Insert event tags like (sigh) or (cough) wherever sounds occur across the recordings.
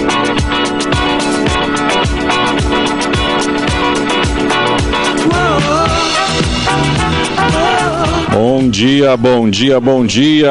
Thank Bom dia, bom dia, bom dia.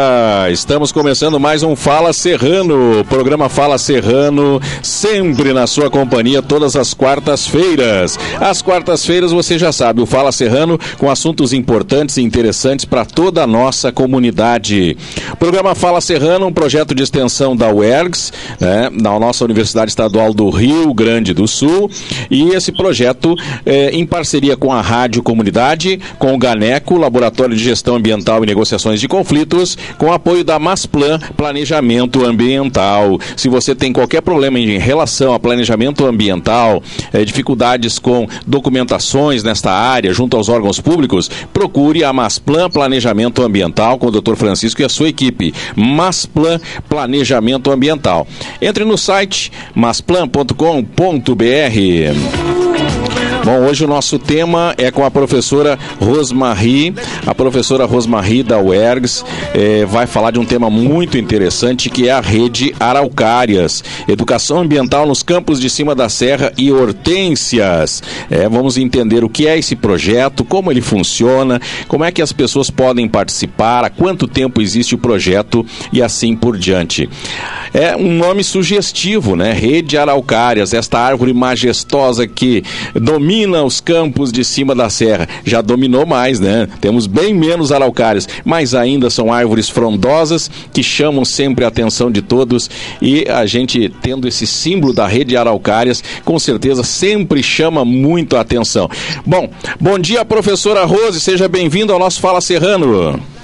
Estamos começando mais um Fala Serrano, programa Fala Serrano, sempre na sua companhia todas as quartas-feiras. Às quartas-feiras você já sabe, o Fala Serrano com assuntos importantes e interessantes para toda a nossa comunidade. O programa Fala Serrano, um projeto de extensão da UERGS, né, na nossa Universidade Estadual do Rio Grande do Sul, e esse projeto é, em parceria com a Rádio Comunidade, com o Ganeco, Laboratório de Gestão Ambiental e Negociações de Conflitos, com apoio da Masplan Planejamento Ambiental. Se você tem qualquer problema em relação a planejamento ambiental, eh, dificuldades com documentações nesta área junto aos órgãos públicos, procure a Masplan Planejamento Ambiental com o Dr. Francisco e a sua equipe. Masplan Planejamento Ambiental. Entre no site masplan.com.br. Bom, hoje o nosso tema é com a professora Rosmarie. A professora Rosmarie da UERGS eh, vai falar de um tema muito interessante que é a rede Araucárias, educação ambiental nos campos de cima da serra e hortênsias. Eh, vamos entender o que é esse projeto, como ele funciona, como é que as pessoas podem participar, há quanto tempo existe o projeto e assim por diante. É um nome sugestivo, né? Rede Araucárias, esta árvore majestosa que domina domina os campos de cima da serra. Já dominou mais, né? Temos bem menos araucárias, mas ainda são árvores frondosas que chamam sempre a atenção de todos e a gente tendo esse símbolo da rede araucárias, com certeza sempre chama muito a atenção. Bom, bom dia, professora Rose, seja bem-vindo ao nosso Fala Serrano.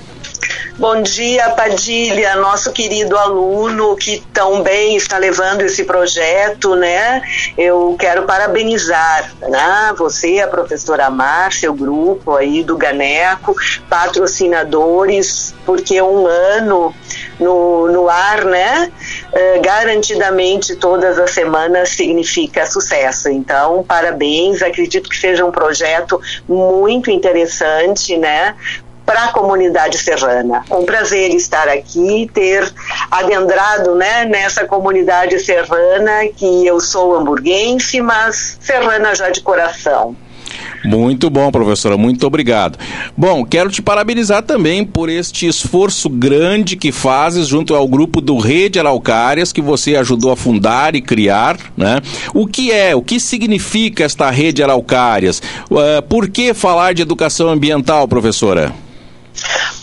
Bom dia, Padilha, nosso querido aluno que tão bem está levando esse projeto, né? Eu quero parabenizar, né? Você, a professora Márcia, o grupo aí do Ganeco, patrocinadores, porque um ano no, no ar, né? Uh, garantidamente todas as semanas significa sucesso. Então, parabéns. Acredito que seja um projeto muito interessante, né? Para a comunidade serrana. Um prazer estar aqui, ter adentrado né, nessa comunidade serrana, que eu sou hamburguense, mas serrana já de coração. Muito bom, professora, muito obrigado. Bom, quero te parabenizar também por este esforço grande que fazes junto ao grupo do Rede Araucárias, que você ajudou a fundar e criar, né? O que é, o que significa esta Rede Araucárias? Uh, por que falar de educação ambiental, professora?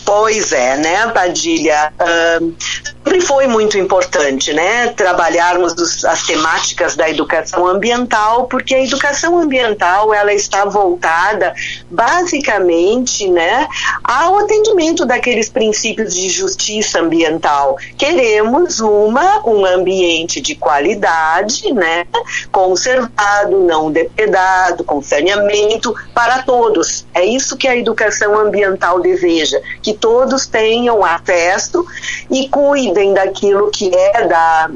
Pois é, né, Padilha? Uh, sempre foi muito importante, né, trabalharmos os, as temáticas da educação ambiental, porque a educação ambiental ela está voltada basicamente, né, ao atendimento daqueles princípios de justiça ambiental. Queremos uma um ambiente de qualidade, né, conservado, não depredado, com saneamento para todos. É isso que a educação ambiental deseja, que todos tenham acesso e cuidem daquilo que é da,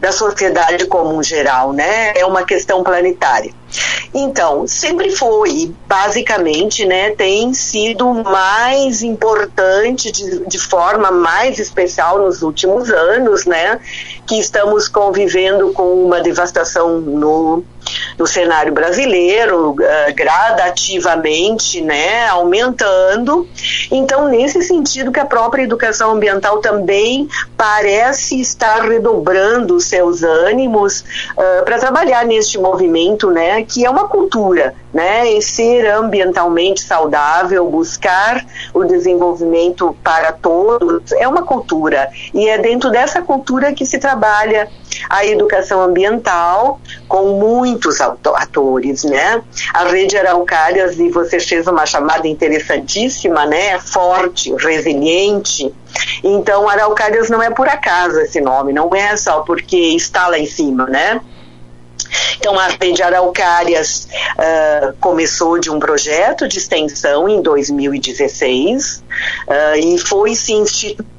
da sociedade como um geral, né? É uma questão planetária. Então, sempre foi, basicamente, né, tem sido mais importante de, de forma mais especial nos últimos anos, né, que estamos convivendo com uma devastação no no cenário brasileiro, uh, gradativamente, né, aumentando. Então, nesse sentido que a própria educação ambiental também parece estar redobrando seus ânimos uh, para trabalhar neste movimento, né, que é uma cultura, né, e ser ambientalmente saudável, buscar o desenvolvimento para todos, é uma cultura. E é dentro dessa cultura que se trabalha a educação ambiental com muitos atores, né? A rede Araucárias, e você fez uma chamada interessantíssima, né? Forte, resiliente. Então, Araucárias não é por acaso esse nome, não é só porque está lá em cima, né? Então, a Rede Araucárias uh, começou de um projeto de extensão em 2016 uh, e foi se instituir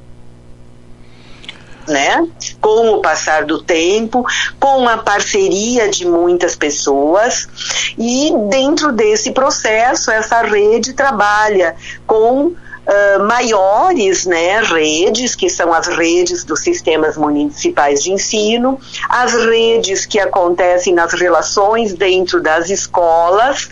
né? Com o passar do tempo, com a parceria de muitas pessoas e dentro desse processo essa rede trabalha com uh, maiores né, redes, que são as redes dos sistemas municipais de ensino, as redes que acontecem nas relações dentro das escolas.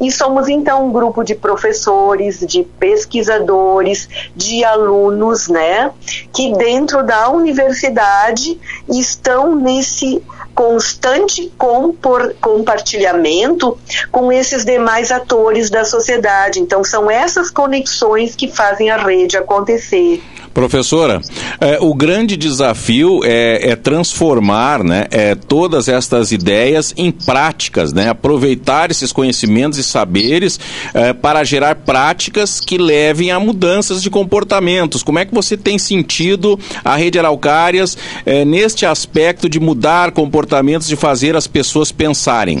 E somos então um grupo de professores, de pesquisadores, de alunos, né, que dentro da universidade estão nesse constante compor, compartilhamento com esses demais atores da sociedade. Então, são essas conexões que fazem a rede acontecer. Professora, é, o grande desafio é, é transformar né, é, todas estas ideias em práticas, né, aproveitar esses conhecimentos e saberes é, para gerar práticas que levem a mudanças de comportamentos. Como é que você tem sentido a Rede Araucárias é, neste aspecto de mudar comportamentos, de fazer as pessoas pensarem?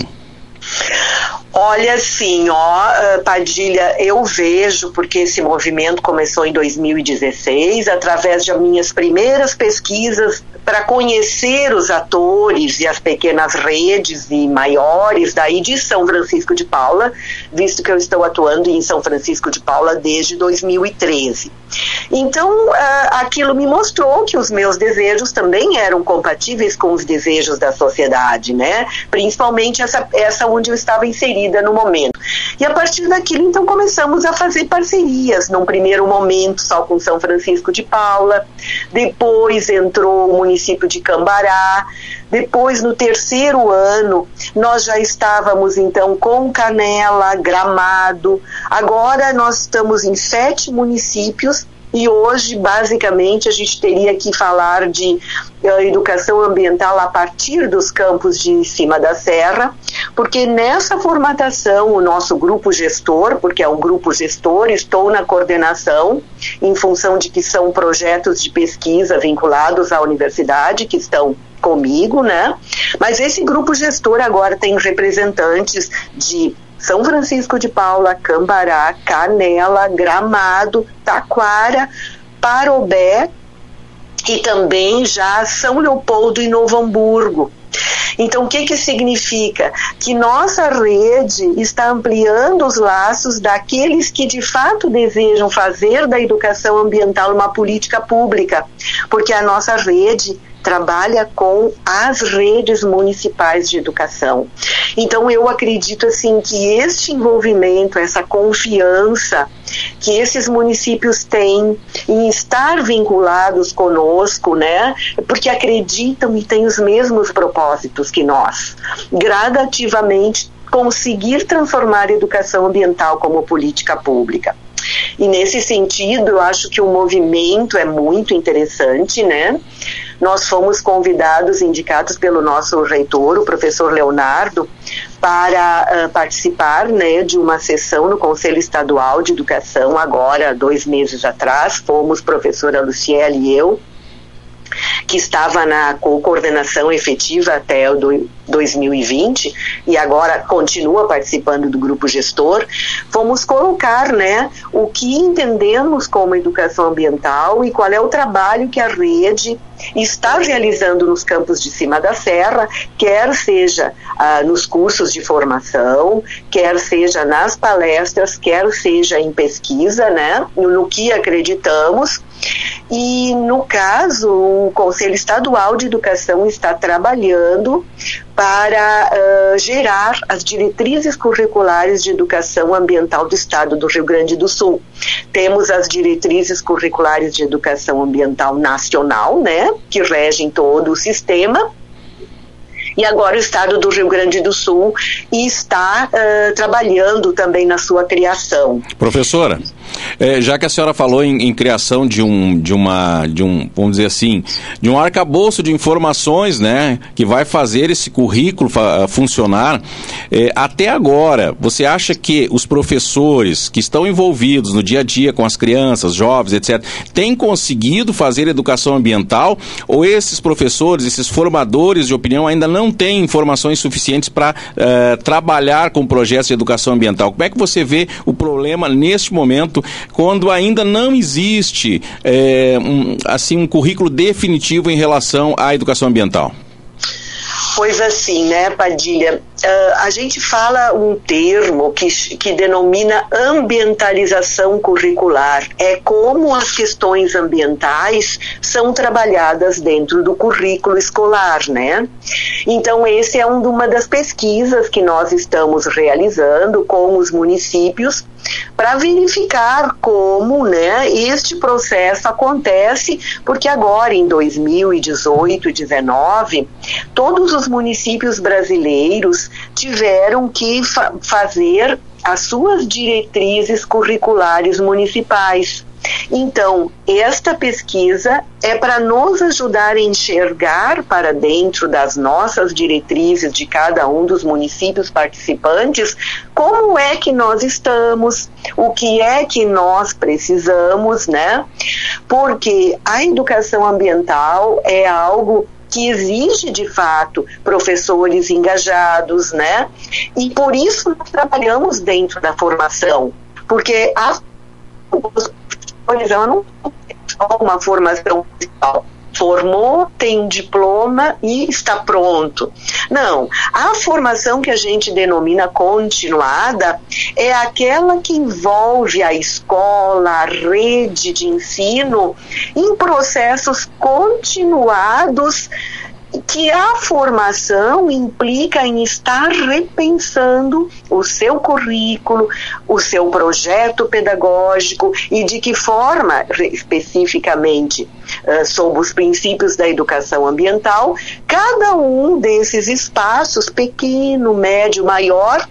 Olha, assim, ó, eh, Padilha, eu vejo, porque esse movimento começou em 2016, através de minhas primeiras pesquisas para conhecer os atores e as pequenas redes e maiores daí de São Francisco de Paula, visto que eu estou atuando em São Francisco de Paula desde 2013. Então, uh, aquilo me mostrou que os meus desejos também eram compatíveis com os desejos da sociedade, né? Principalmente essa, essa onde eu estava inserida no momento. E a partir daquilo, então, começamos a fazer parcerias, num primeiro momento só com São Francisco de Paula, depois entrou o município de Cambará, depois, no terceiro ano, nós já estávamos então com Canela, Gramado. Agora nós estamos em sete municípios e hoje, basicamente, a gente teria que falar de uh, educação ambiental a partir dos campos de cima da serra, porque nessa formatação, o nosso grupo gestor, porque é um grupo gestor, estou na coordenação, em função de que são projetos de pesquisa vinculados à universidade, que estão comigo, né? Mas esse grupo gestor agora tem representantes de são Francisco de Paula, Cambará, Canela, Gramado, Taquara, Parobé e também já São Leopoldo e Novo Hamburgo. Então, o que, que significa? Que nossa rede está ampliando os laços daqueles que de fato desejam fazer da educação ambiental uma política pública, porque a nossa rede trabalha com as redes municipais de educação. Então eu acredito assim que este envolvimento, essa confiança que esses municípios têm em estar vinculados conosco, né? Porque acreditam e têm os mesmos propósitos que nós. Gradativamente conseguir transformar a educação ambiental como política pública. E nesse sentido, eu acho que o movimento é muito interessante, né? Nós fomos convidados, indicados pelo nosso reitor, o professor Leonardo, para uh, participar né, de uma sessão no Conselho Estadual de Educação, agora, dois meses atrás. Fomos, professora Luciele e eu, que estava na coordenação efetiva até o 2020 e agora continua participando do grupo gestor, fomos colocar né, o que entendemos como educação ambiental e qual é o trabalho que a rede está realizando nos campos de cima da serra, quer seja ah, nos cursos de formação, quer seja nas palestras, quer seja em pesquisa, né, no que acreditamos e, no caso, o Conselho Estadual de Educação está trabalhando para uh, gerar as diretrizes curriculares de educação ambiental do Estado do Rio Grande do Sul. Temos as diretrizes curriculares de educação ambiental nacional, né, que regem todo o sistema e agora o estado do Rio Grande do Sul está uh, trabalhando também na sua criação. Professora, é, já que a senhora falou em, em, criação de um, de uma, de um, vamos dizer assim, de um arcabouço de informações, né, que vai fazer esse currículo funcionar, é, até agora, você acha que os professores que estão envolvidos no dia a dia com as crianças, jovens, etc., têm conseguido fazer educação ambiental ou esses professores, esses formadores de opinião ainda não não tem informações suficientes para uh, eh, trabalhar com projetos de educação ambiental. Como é que você vê o problema neste momento, quando ainda não existe é, um, assim um currículo definitivo em relação à educação ambiental? Pois assim, né, Padilha? Uh, a gente fala um termo que, que denomina ambientalização curricular. É como as questões ambientais são trabalhadas dentro do currículo escolar, né? Então, esse é um, uma das pesquisas que nós estamos realizando com os municípios para verificar como né, este processo acontece, porque agora em 2018 e 2019, todos os municípios brasileiros tiveram que fa fazer as suas diretrizes curriculares municipais. Então, esta pesquisa é para nos ajudar a enxergar para dentro das nossas diretrizes de cada um dos municípios participantes como é que nós estamos, o que é que nós precisamos, né? Porque a educação ambiental é algo que exige de fato professores engajados, né? E por isso nós trabalhamos dentro da formação, porque a não só uma formação principal. Formou, tem diploma e está pronto. Não, a formação que a gente denomina continuada é aquela que envolve a escola, a rede de ensino em processos continuados que a formação implica em estar repensando o seu currículo, o seu projeto pedagógico e de que forma, especificamente, uh, sob os princípios da educação ambiental, cada um desses espaços, pequeno, médio, maior,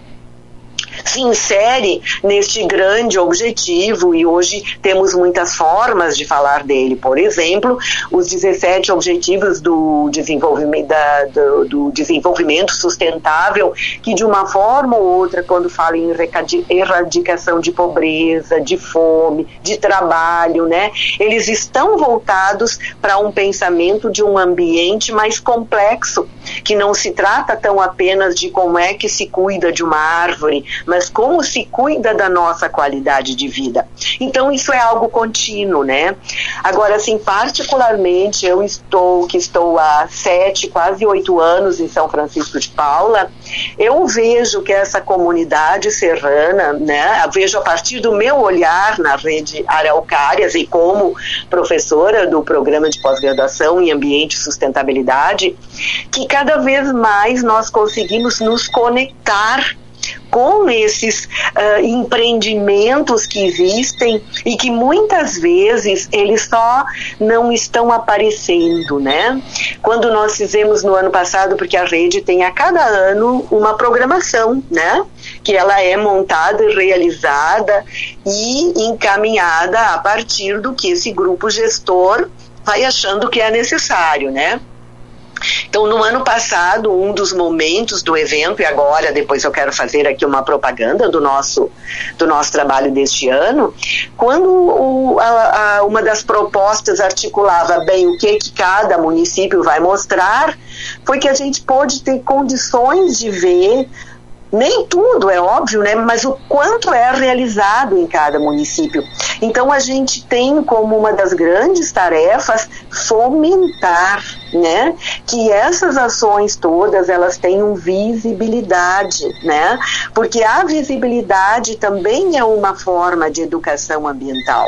se insere neste grande objetivo e hoje temos muitas formas de falar dele. Por exemplo, os 17 objetivos do desenvolvimento, da, do, do, desenvolvimento sustentável, que de uma forma ou outra, quando fala em erradicação de pobreza, de fome, de trabalho, né, eles estão voltados para um pensamento de um ambiente mais complexo, que não se trata tão apenas de como é que se cuida de uma árvore, mas como se cuida da nossa qualidade de vida. Então isso é algo contínuo, né? Agora, assim, particularmente eu estou, que estou há sete, quase oito anos em São Francisco de Paula, eu vejo que essa comunidade serrana, né, eu vejo a partir do meu olhar na rede Araucárias e como professora do programa de pós-graduação em ambiente e sustentabilidade, que cada vez mais nós conseguimos nos conectar com esses uh, empreendimentos que existem e que muitas vezes eles só não estão aparecendo, né? Quando nós fizemos no ano passado, porque a rede tem a cada ano uma programação, né? Que ela é montada, realizada e encaminhada a partir do que esse grupo gestor vai achando que é necessário, né? Então, no ano passado, um dos momentos do evento, e agora depois eu quero fazer aqui uma propaganda do nosso, do nosso trabalho deste ano, quando o, a, a, uma das propostas articulava bem o que, que cada município vai mostrar, foi que a gente pôde ter condições de ver nem tudo é óbvio, né? Mas o quanto é realizado em cada município. Então a gente tem como uma das grandes tarefas fomentar, né? Que essas ações todas elas tenham visibilidade, né? Porque a visibilidade também é uma forma de educação ambiental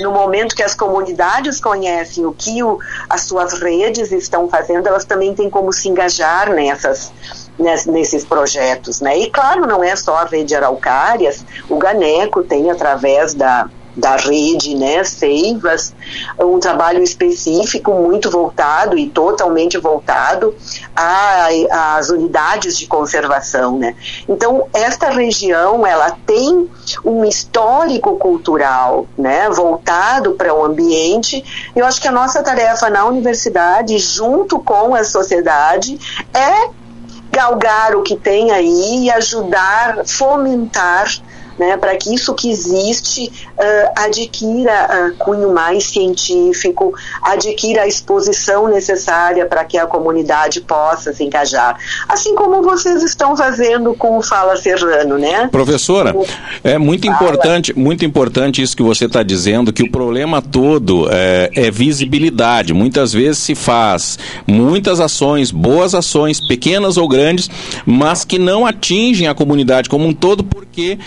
no momento que as comunidades conhecem o que o, as suas redes estão fazendo, elas também têm como se engajar nessas, nesses projetos, né? E claro, não é só a rede Araucárias, o Ganeco tem através da da rede, né, Seivas, um trabalho específico muito voltado e totalmente voltado às unidades de conservação, né. Então, esta região, ela tem um histórico cultural, né, voltado para o ambiente. Eu acho que a nossa tarefa na universidade, junto com a sociedade, é galgar o que tem aí e ajudar, fomentar né, para que isso que existe uh, adquira uh, cunho mais científico, adquira a exposição necessária para que a comunidade possa se engajar. Assim como vocês estão fazendo com o Fala Serrano, né? Professora, é muito Fala. importante, muito importante isso que você está dizendo, que o problema todo é, é visibilidade. Muitas vezes se faz muitas ações, boas ações, pequenas ou grandes, mas que não atingem a comunidade como um todo porque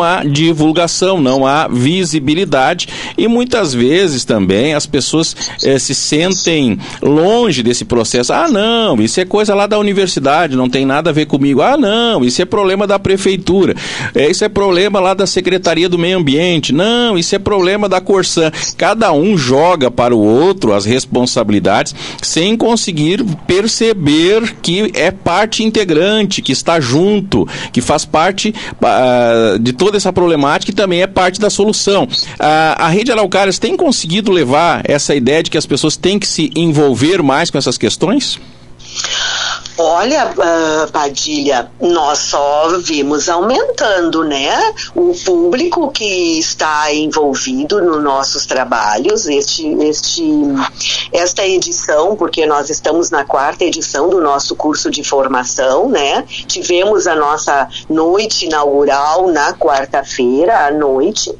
não há divulgação, não há visibilidade e muitas vezes também as pessoas eh, se sentem longe desse processo. Ah, não, isso é coisa lá da universidade, não tem nada a ver comigo. Ah, não, isso é problema da prefeitura. É, isso é problema lá da Secretaria do Meio Ambiente. Não, isso é problema da Corsã. Cada um joga para o outro as responsabilidades sem conseguir perceber que é parte integrante, que está junto, que faz parte uh, de toda essa problemática e também é parte da solução. Uh, a Rede Araucárias tem conseguido levar essa ideia de que as pessoas têm que se envolver mais com essas questões? Olha, uh, Padilha, nós só vimos aumentando, né? O público que está envolvido nos nossos trabalhos, este, este, esta edição, porque nós estamos na quarta edição do nosso curso de formação, né? Tivemos a nossa noite inaugural na quarta-feira à noite.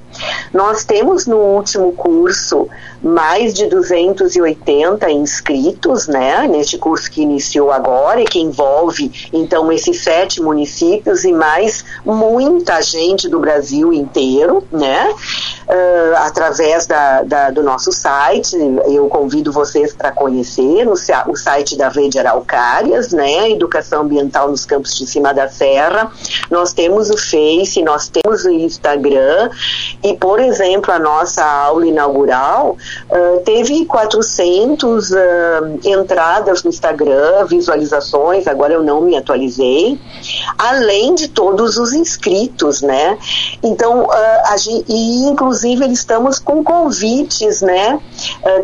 Nós temos no último curso mais de 280 inscritos, né, neste curso que iniciou agora que envolve então esses sete municípios e mais muita gente do Brasil inteiro, né, uh, através da, da, do nosso site. Eu convido vocês para conhecer no, o site da Rede Araucárias, né, Educação Ambiental nos Campos de Cima da Serra. Nós temos o Face, nós temos o Instagram e, por exemplo, a nossa aula inaugural Uh, teve 400 uh, entradas no Instagram, visualizações, agora eu não me atualizei, além de todos os inscritos, né? Então, uh, a e inclusive estamos com convites, né?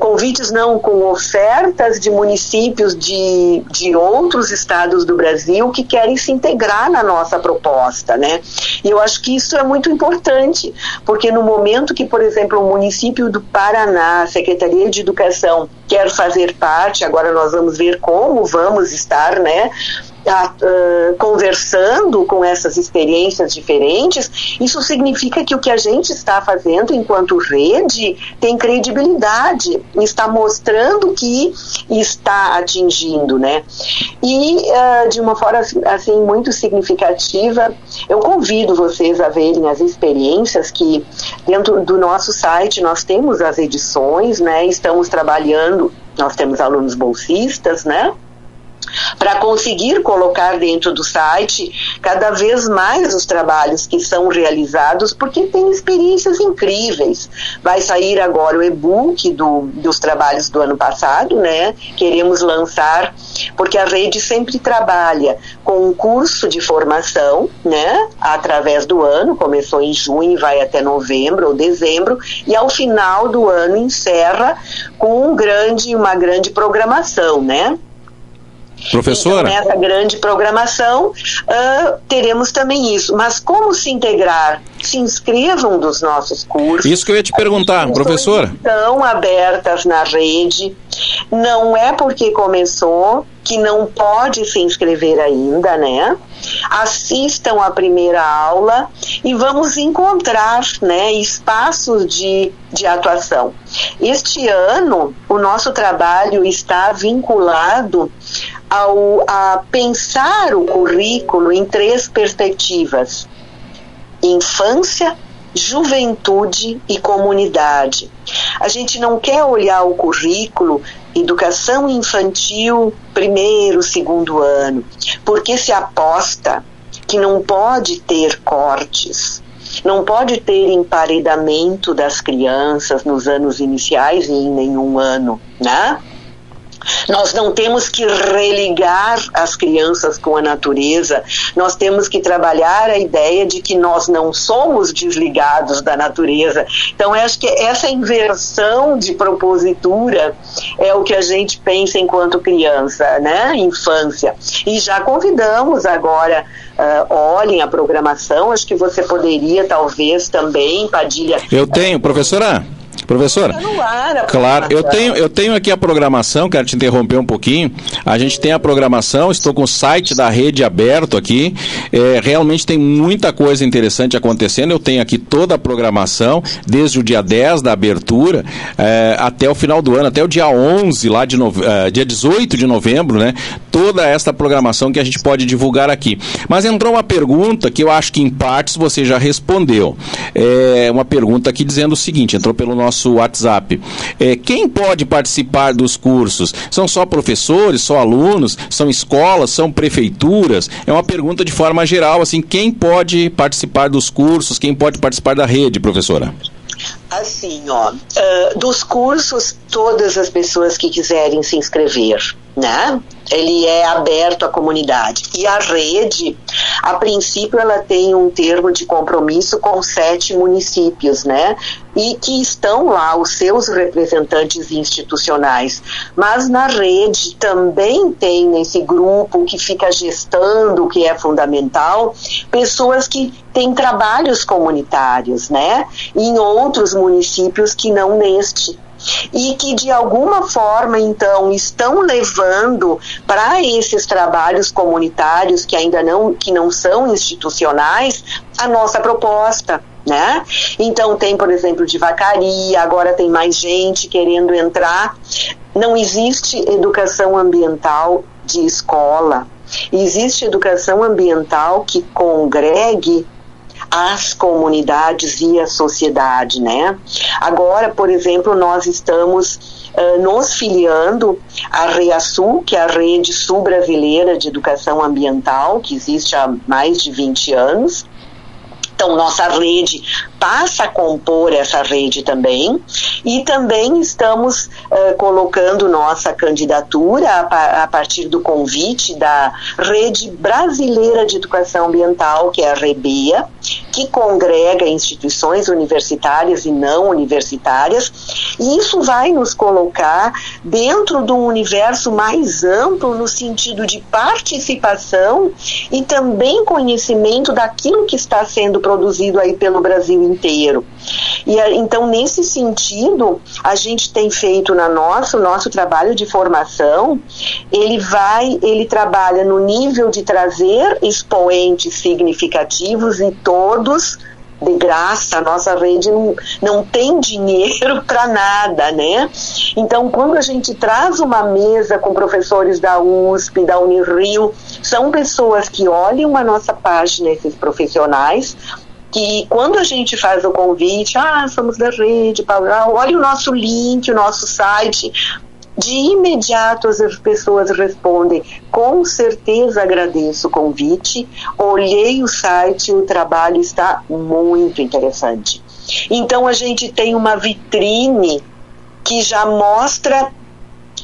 convites não, com ofertas de municípios de, de outros estados do Brasil que querem se integrar na nossa proposta, né? E eu acho que isso é muito importante, porque no momento que, por exemplo, o município do Paraná, a Secretaria de Educação quer fazer parte, agora nós vamos ver como vamos estar, né? uh, conversando com essas experiências diferentes, isso significa que o que a gente está fazendo enquanto rede tem credibilidade, está mostrando que está atingindo, né? E uh, de uma forma assim muito significativa, eu convido vocês a verem as experiências que dentro do nosso site nós temos as edições, né? Estamos trabalhando, nós temos alunos bolsistas, né? Para conseguir colocar dentro do site cada vez mais os trabalhos que são realizados, porque tem experiências incríveis. Vai sair agora o e-book do, dos trabalhos do ano passado, né? Queremos lançar, porque a rede sempre trabalha com um curso de formação, né? Através do ano, começou em junho vai até novembro ou dezembro, e ao final do ano encerra com um grande, uma grande programação, né? Professora? Então, nessa grande programação, uh, teremos também isso. Mas como se integrar? Se inscrevam dos nossos cursos. Isso que eu ia te perguntar, professora. Estão abertas na rede. Não é porque começou que não pode se inscrever ainda, né? Assistam a primeira aula e vamos encontrar né, espaços de, de atuação. Este ano, o nosso trabalho está vinculado ao, a pensar o currículo em três perspectivas: infância, juventude e comunidade. A gente não quer olhar o currículo educação infantil, primeiro, segundo ano, porque se aposta que não pode ter cortes, não pode ter emparedamento das crianças nos anos iniciais e em nenhum ano, né? Nós não temos que religar as crianças com a natureza, nós temos que trabalhar a ideia de que nós não somos desligados da natureza. Então, acho que essa inversão de propositura é o que a gente pensa enquanto criança, né? Infância. E já convidamos agora, uh, olhem a programação, acho que você poderia, talvez, também, Padilha. Eu tenho, professora. Professora, claro, eu tenho, eu tenho aqui a programação, quero te interromper um pouquinho. A gente tem a programação, estou com o site da rede aberto aqui. É, realmente tem muita coisa interessante acontecendo. Eu tenho aqui toda a programação, desde o dia 10 da abertura é, até o final do ano, até o dia 11, lá de nove, é, dia 18 de novembro, né? Toda esta programação que a gente pode divulgar aqui. Mas entrou uma pergunta que eu acho que em partes você já respondeu. É uma pergunta aqui dizendo o seguinte: entrou pelo nosso nosso WhatsApp. É, quem pode participar dos cursos? São só professores, só alunos, são escolas, são prefeituras? É uma pergunta de forma geral, assim, quem pode participar dos cursos, quem pode participar da rede, professora? Assim, ó, uh, dos cursos, todas as pessoas que quiserem se inscrever, né? Ele é aberto à comunidade. E a rede, a princípio, ela tem um termo de compromisso com sete municípios, né? E que estão lá os seus representantes institucionais. Mas na rede também tem nesse grupo que fica gestando, que é fundamental, pessoas que têm trabalhos comunitários, né? Em outros municípios que não neste e que de alguma forma então estão levando para esses trabalhos comunitários que ainda não que não são institucionais a nossa proposta né? Então tem, por exemplo, de vacaria, agora tem mais gente querendo entrar. Não existe educação ambiental de escola. Existe educação ambiental que congregue as comunidades e a sociedade, né? Agora, por exemplo, nós estamos nos filiando à REASUL, que é a Rede Sul Brasileira de Educação Ambiental, que existe há mais de 20 anos, então, nossa rede passa a compor essa rede também. E também estamos uh, colocando nossa candidatura a, a, partir do convite da Rede Brasileira de Educação Ambiental, que é a REBEA, que congrega instituições universitárias e não universitárias, e isso vai nos colocar dentro de um universo mais amplo no sentido de participação e também conhecimento daquilo que está sendo produzido aí pelo Brasil inteiro. E então, nesse sentido, a gente tem feito na nossa, o nosso trabalho de formação, ele vai, ele trabalha no nível de trazer expoentes significativos e todos de graça, a nossa rede não, não tem (laughs) dinheiro para nada, né? Então, quando a gente traz uma mesa com professores da USP, da Unirio, são pessoas que olham a nossa página, esses profissionais, que quando a gente faz o convite, ah, somos da rede, olha o nosso link, o nosso site, de imediato as pessoas respondem: com certeza agradeço o convite, olhei o site, o trabalho está muito interessante. Então a gente tem uma vitrine que já mostra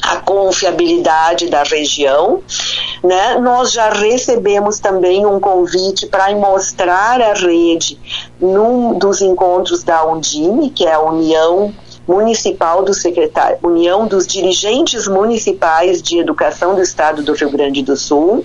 a confiabilidade da região. Né? Nós já recebemos também um convite para mostrar a rede num dos encontros da Undime, que é a União municipal do secretário, União dos Dirigentes Municipais de Educação do Estado do Rio Grande do Sul,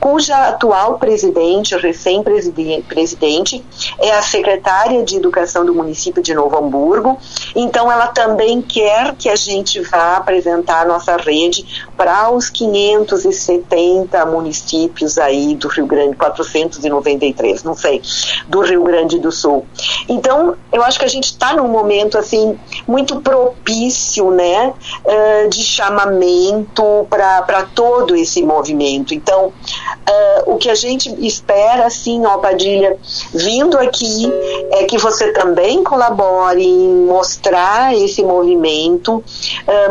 cuja atual presidente, recém-presidente, é a secretária de Educação do município de Novo Hamburgo. Então, ela também quer que a gente vá apresentar a nossa rede para os 570 municípios aí do Rio Grande, 493, não sei, do Rio Grande do Sul. Então, eu acho que a gente está num momento assim muito propício, né, de chamamento para todo esse movimento. Então, o que a gente espera, assim, ó, Padilha, vindo aqui, é que você também colabore em mostrar esse movimento,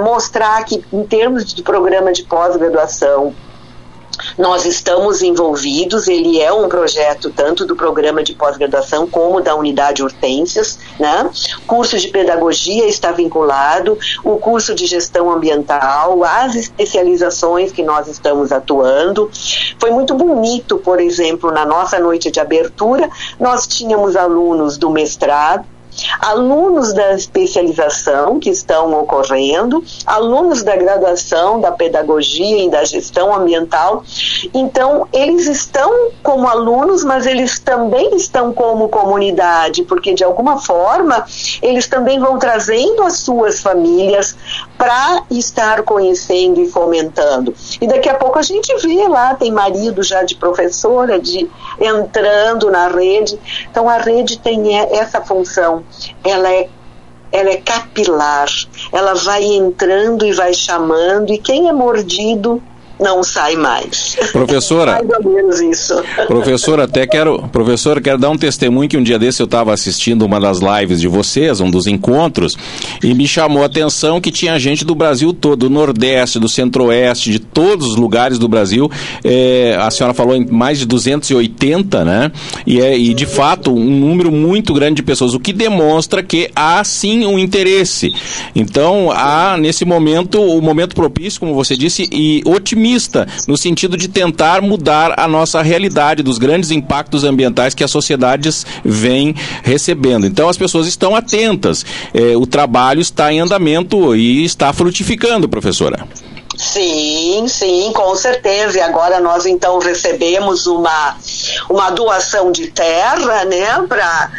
mostrar que, em termos de programa de pós-graduação, nós estamos envolvidos, ele é um projeto tanto do programa de pós-graduação como da unidade Hortências, Né? Curso de pedagogia está vinculado, o curso de gestão ambiental, as especializações que nós estamos atuando. Foi muito bonito, por exemplo, na nossa noite de abertura, nós tínhamos alunos do mestrado, alunos da especialização que estão ocorrendo, alunos da graduação da pedagogia e da gestão ambiental. Então, eles estão como alunos, mas eles também estão como comunidade, porque de alguma forma eles também vão trazendo as suas famílias para estar conhecendo e fomentando. E daqui a pouco a gente vê lá, tem marido já de professora, de entrando na rede. Então a rede tem essa função ela é ela é capilar, ela vai entrando e vai chamando, e quem é mordido não sai mais. Professora, mais ou menos isso. Professora, até quero, professora, quero dar um testemunho que um dia desse eu estava assistindo uma das lives de vocês, um dos encontros, e me chamou a atenção que tinha gente do Brasil todo, do Nordeste, do Centro-Oeste, de todos os lugares do Brasil. É, a senhora falou em mais de 280, né? E, é, e de fato um número muito grande de pessoas, o que demonstra que há sim um interesse. Então há nesse momento o momento propício, como você disse, e otimista otimista no sentido de tentar mudar a nossa realidade dos grandes impactos ambientais que as sociedades vêm recebendo. Então as pessoas estão atentas. É, o trabalho está em andamento e está frutificando, professora. Sim, sim, com certeza. E agora nós então recebemos uma, uma doação de terra, né, para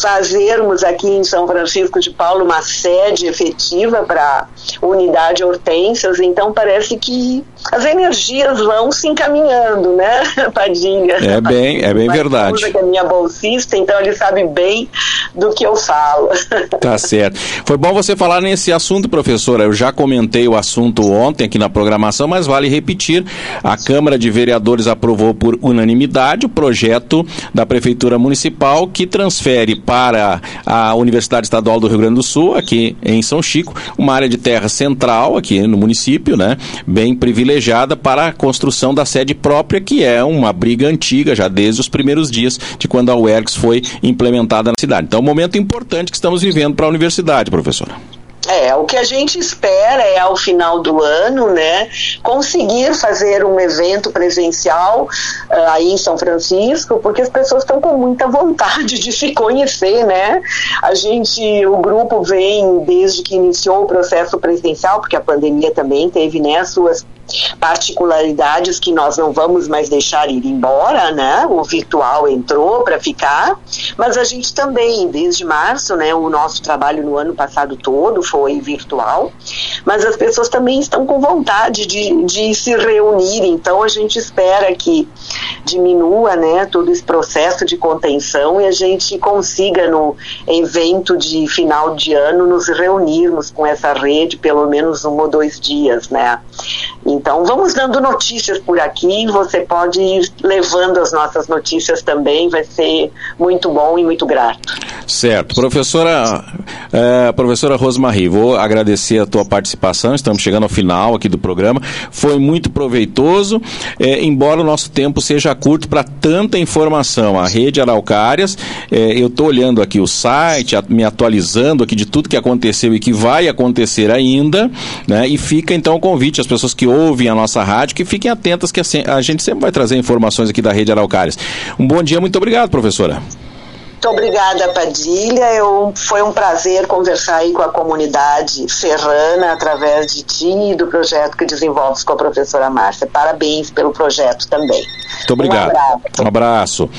fazermos aqui em São Francisco de Paulo uma sede efetiva para unidade Hortências. Então parece que as energias vão se encaminhando, né, (laughs) Padinha? É bem, é bem verdade. Que é minha bolsista, então ele sabe bem do que eu falo. (laughs) Tá certo. Foi bom você falar nesse assunto, professora. Eu já comentei o assunto ontem aqui na programação, mas vale repetir. A Câmara de Vereadores aprovou por unanimidade o projeto da Prefeitura Municipal que transfere para a Universidade Estadual do Rio Grande do Sul, aqui em São Chico, uma área de terra central aqui no município, né? Bem privilegiada para a construção da sede própria, que é uma briga antiga, já desde os primeiros dias de quando a UERGS foi implementada na cidade. Então, é um momento importante que estamos vivendo para a universidade, professora. É, o que a gente espera é ao final do ano, né, conseguir fazer um evento presencial uh, aí em São Francisco, porque as pessoas estão com muita (laughs) vontade de se conhecer, né? A gente, o grupo vem desde que iniciou o processo presencial, porque a pandemia também teve, né, suas particularidades que nós não vamos mais deixar ir embora, né? O virtual entrou para ficar, mas a gente também, desde março, né? O nosso trabalho no ano passado todo foi virtual, mas as pessoas também estão com vontade de, de se reunir, então a gente espera que diminua, né? Todo esse processo de contenção e a gente consiga no evento de final de ano nos reunirmos com essa rede pelo menos um ou dois dias, né? Então, vamos dando notícias por aqui. Você pode ir levando as nossas notícias também. Vai ser muito bom e muito grato. Certo. Professora, é, professora Rosmarie, vou agradecer a tua participação. Estamos chegando ao final aqui do programa. Foi muito proveitoso, é, embora o nosso tempo seja curto para tanta informação. A rede Araucárias, é, eu estou olhando aqui o site, me atualizando aqui de tudo que aconteceu e que vai acontecer ainda, né? E fica então o convite às pessoas que ouvem a nossa rádio, que fiquem atentas que a gente sempre vai trazer informações aqui da Rede Araucárias. Um bom dia, muito obrigado, professora. Muito obrigada, Padilha. Eu, foi um prazer conversar aí com a comunidade serrana através de ti e do projeto que desenvolves com a professora Márcia. Parabéns pelo projeto também. Muito obrigado. Um abraço. Um abraço.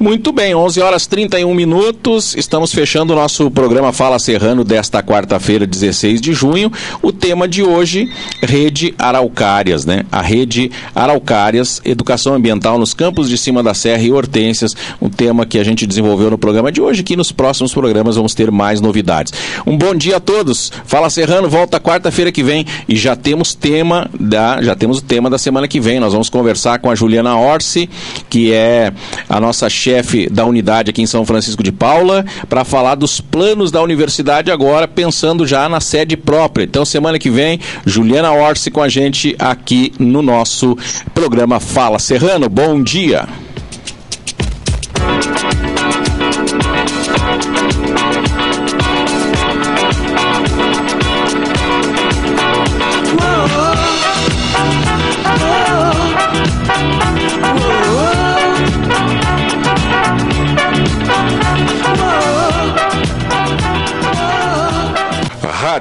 Muito bem, 11 horas 31 minutos. Estamos fechando o nosso programa Fala Serrano desta quarta-feira, 16 de junho. O tema de hoje, Rede Araucárias, né? A Rede Araucárias, Educação Ambiental nos Campos de Cima da Serra e Hortências, um tema que a gente desenvolveu no no programa de hoje, que nos próximos programas vamos ter mais novidades. Um bom dia a todos. Fala Serrano, volta quarta-feira que vem e já temos tema da, já temos o tema da semana que vem. Nós vamos conversar com a Juliana Orsi, que é a nossa chefe da unidade aqui em São Francisco de Paula, para falar dos planos da universidade agora, pensando já na sede própria. Então, semana que vem, Juliana Orsi com a gente aqui no nosso programa Fala Serrano. Bom dia.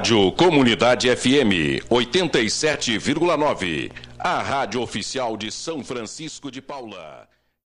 Rádio Comunidade FM 87,9. A rádio oficial de São Francisco de Paula.